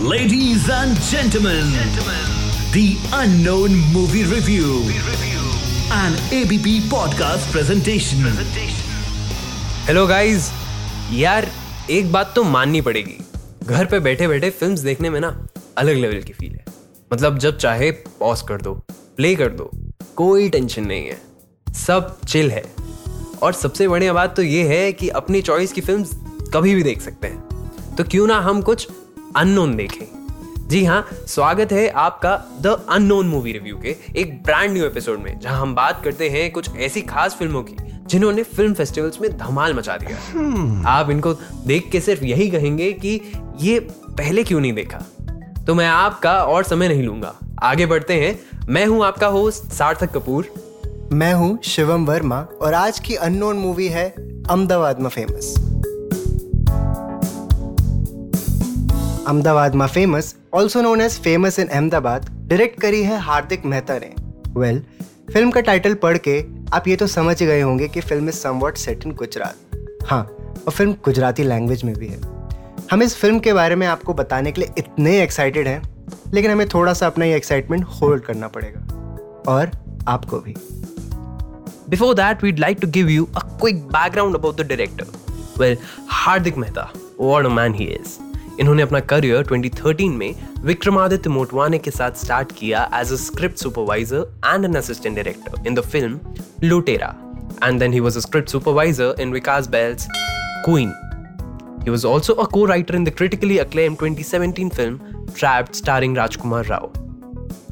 Ladies and gentlemen, gentlemen, the unknown movie review, an ABP podcast presentation. Hello guys यार एक बात तो माननी पड़ेगी। घर पे बैठे बैठे फिल्म्स देखने में ना अलग लेवल की फील है। मतलब जब चाहे पॉज कर दो प्ले कर दो कोई टेंशन नहीं है। सब चिल है। और सबसे बढ़िया बात तो ये है कि अपनी चॉइस की फिल्म्स कभी भी देख सकते हैं। तो क्यों ना हम कुछ अननोन देखें। जी हाँ स्वागत है आपका द अननोन मूवी रिव्यू के एक ब्रांड न्यू एपिसोड में जहाँ हम बात करते हैं कुछ ऐसी खास फ़िल्मों की जिन्होंने फ़िल्म फेस्टिवल्स में धमाल मचा दिया आप इनको देख के सिर्फ़ यही कहेंगे कि ये पहले क्यों नहीं देखा? तो मैं आपका और समय नहीं लूँगा। आगे बढ़ते हैं। मैं हूँ आपका होस्ट सार्थक कपूर। मैं हूँ शिवम वर्मा और आज की अननोन मूवी है अहमदाबाद में फ़ेमस में famous also known as famous in Ahmedabad direct करी है हार्दिक मेहता ने। वेल well, फ़िल्म का टाइटल पढ़ के आप ये तो समझ गए होंगे कि film is somewhat set in Gujarat हाँ और फ़िल्म गुजराती लैंग्वेज में भी है। हम इस फ़िल्म के बारे में आपको बताने के लिए इतने एक्साइटेड हैं लेकिन हमें थोड़ा सा अपना ये एक्साइटमेंट होल्ड करना पड़ेगा। और आपको भी। Before that, we'd like to give you a quick background about the director. Well, Hardik Mehta, what a man he is. इन्होंने अपना करियर 2013 में विक्रमादित्य मोटवाने के साथ स्टार्ट किया as a script supervisor and an assistant director in the film Lootera and then he was a script supervisor in Vikas Bahl's Queen he was also a co writer in the critically acclaim 2017 film Trapped starring Rajkummar Rao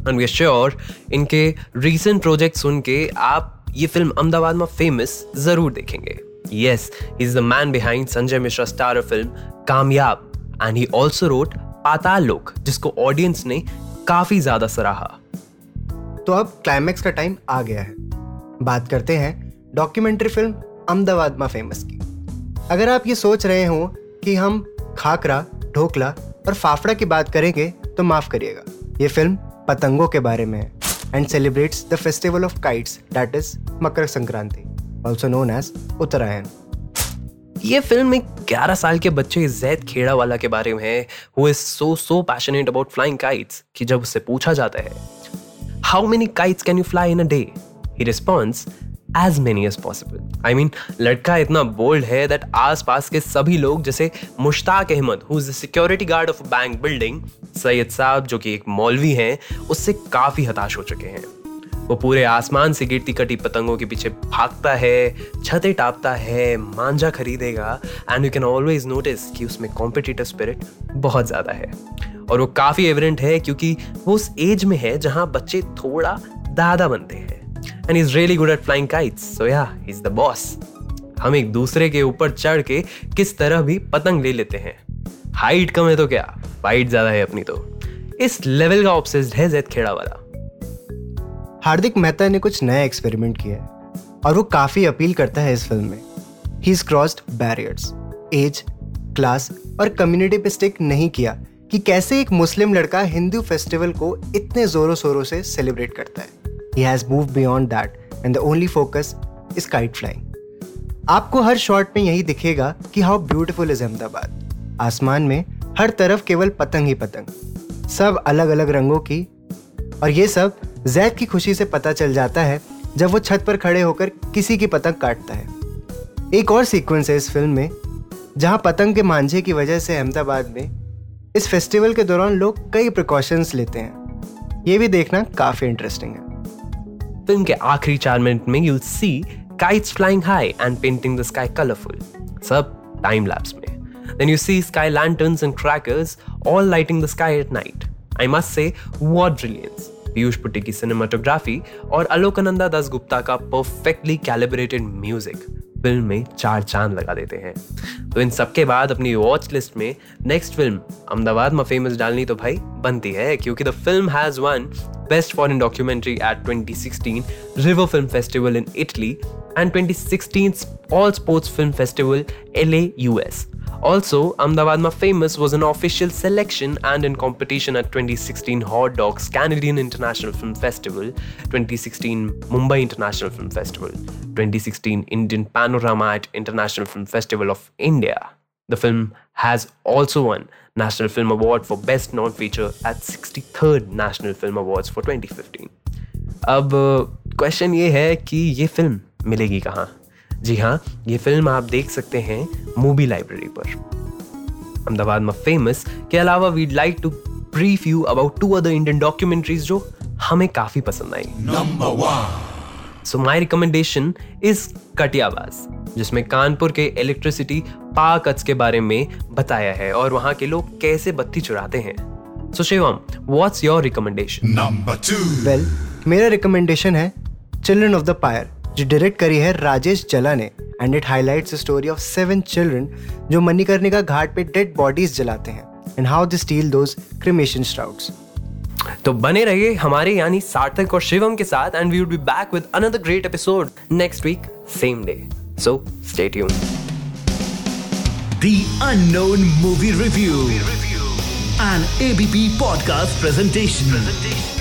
and we are sure इनके recent project सुन के आप ये film Ahmedabad में famous ज़रूर देखेंगे. Yes is the man behind Sanjay Mishra star film Kaamyaab and he also wrote Paatal Lok, जिसको audience ने काफ़ी ज़्यादा सराहा। तो अब क्लाइमैक्स का टाइम आ गया है। बात करते हैं डॉक्यूमेंट्री फ़िल्म अहमदाबाद में फ़ेमस की। अगर आप ये सोच रहे हो कि हम खाकरा, ढोकला और फाफड़ा की बात करेंगे तो माफ़ करिएगा। ये फ़िल्म पतंगों के बारे में है and celebrates the festival of kites that is Makar Sankranti also known as Uttarayan. ये फ़िल्म एक 11 साल के बच्चे जैद खेड़ा वाला के बारे में है who is so so passionate about flying kites कि जब उससे पूछा जाता है how many kites can you fly in a day he response as many as possible I mean लड़का इतना बोल्ड है दैट आस पास के सभी लोग, जैसे Mushtaq Ahmed who is the security guard of bank building Syed साहब, जो कि एक मौलवी हैं, उससे काफ़ी हताश हो चुके हैं। वो पूरे आसमान से गिरती कटी पतंगों के पीछे भागता है, छतें टापता है मांझा खरीदेगा। And you can always notice कि उसमें कॉम्पिटिटिव स्पिरिट बहुत ज़्यादा है। और वो काफ़ी एविडेंट है क्योंकि वो उस एज में है जहाँ बच्चे थोड़ा दादा बनते हैं। And is really good at flying kites so yeah is the boss हम एक दूसरे के ऊपर चढ़ के किस तरह भी पतंग ले लेते हैं। हाइट कम है तो क्या? वाइट ज़्यादा है अपनी तो। इस लेवल का ऑब्सेस्ड है जैद खेड़ा वाला। हार्दिक मेहता ने कुछ नया एक्सपेरिमेंट किया है और वो काफ़ी अपील करता है इस फ़िल्म में। He is crossed barriers as class और कम्युनिटी पे स्टिक नहीं किया कि कैसे एक मुस्लिम लड़का हिंदू फेस्टिवल को इतने जोरों शोरों से सेलिब्रेट करता है। He has move beyond that and the only focus is kite flying आपको हर शॉट में यही दिखेगा कि हाउ ब्यूटिफुल इज़ अहमदाबाद आसमान में हर तरफ़ केवल पतंग ही पतंग, सब अलग अलग रंगों की और ये सब जैद की खुशी से पता चल जाता है जब वो छत पर खड़े होकर किसी की पतंग काटता है। एक और सीक्वेंस है इस फ़िल्म में, जहाँ पतंग के मांझे की वजह से अहमदाबाद में इस फेस्टिवल के दौरान लोग कई प्रिकॉशंस लेते हैं। ये भी देखना काफ़ी इंटरेस्टिंग है। फ़िल्म के आखिरी चार मिनट में you see kites flying high and painting the sky colourful सब टाइम लैप्स में। Then you see sky lanterns and crackers all lighting the sky at night i must say, what brilliance Piyush Putti की cinematography और अलोकनंदा दास गुप्ता का perfectly calibrated music film में चार चाँद लगा देते हैं। तो इन सबके बाद अपनी वॉच लिस्ट में नेक्स्ट फ़िल्म अहमदाबाद में फ़ेमस डालनी तो भाई बनती है, क्योंकि the film has won best foreign documentary at 2016 river film festival in Italy and 2016 all sports film festival LA US Also, Ahmedabad Famous was an official selection and in competition at 2016 Hot Dogs Canadian International Film Festival, 2016 Mumbai International Film Festival, 2016 Indian Panorama at International Film Festival of India. The film has also won National Film Award for Best Non-Feature at 63rd National Film Awards for 2015. अब question ये है कि ये film मिलेगी कहाँ जी हाँ ये film आप देख सकते हैं मूवी लाइब्रेरी पर। अहमदाबाद में फ़ेमस के अलावा we'd like to brief you about two other Indian documentaries जो हमें काफ़ी पसंद आई। Number one so my recommendation is Katiyabaaz जिसमें कानपुर के इलेक्ट्रिसिटी पाकट्स के बारे में बताया है और वहाँ के लोग कैसे बत्ती चुराते हैं। So Shivam what's your recommendation number two well मेरा रिकमेंडेशन है चिल्ड्रन ऑफ़ द पायर जो डायरेक्ट करी है राजेश जला ने and it highlights the story of seven children जो मणिकर्णिका घाट पे डेड बॉडीज जलाते हैं and how they steal those cremation shrouds तो बने रहिए हमारे यानी सार्थक और शिवम के साथ and we would be back with another great episode next week same day so stay tune The Unknown Movie Review, An ABP podcast presentation. presentation.